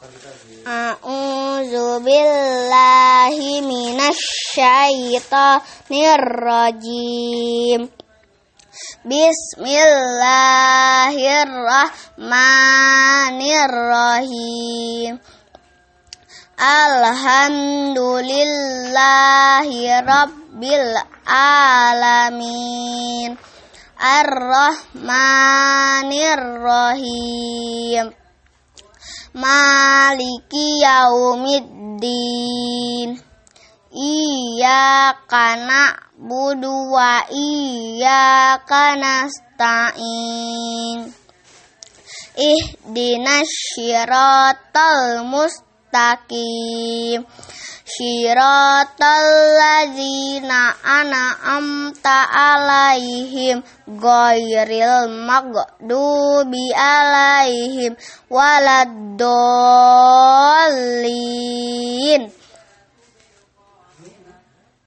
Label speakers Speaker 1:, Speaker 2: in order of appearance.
Speaker 1: A'udzu billahi minasy syaithanir rajim. Bismillahirrahmanirrahim. Alhamdulillahi rabbil alamin. Ar-Rahmanir-Rahim. Maliki yaumiddin. Iyyaka na'budu wa iyyaka nasta'in Ihdinas syiratal mustaqim Syiratal ladzina an'amta alaihim ghairil maghdubi alaihim waladdallin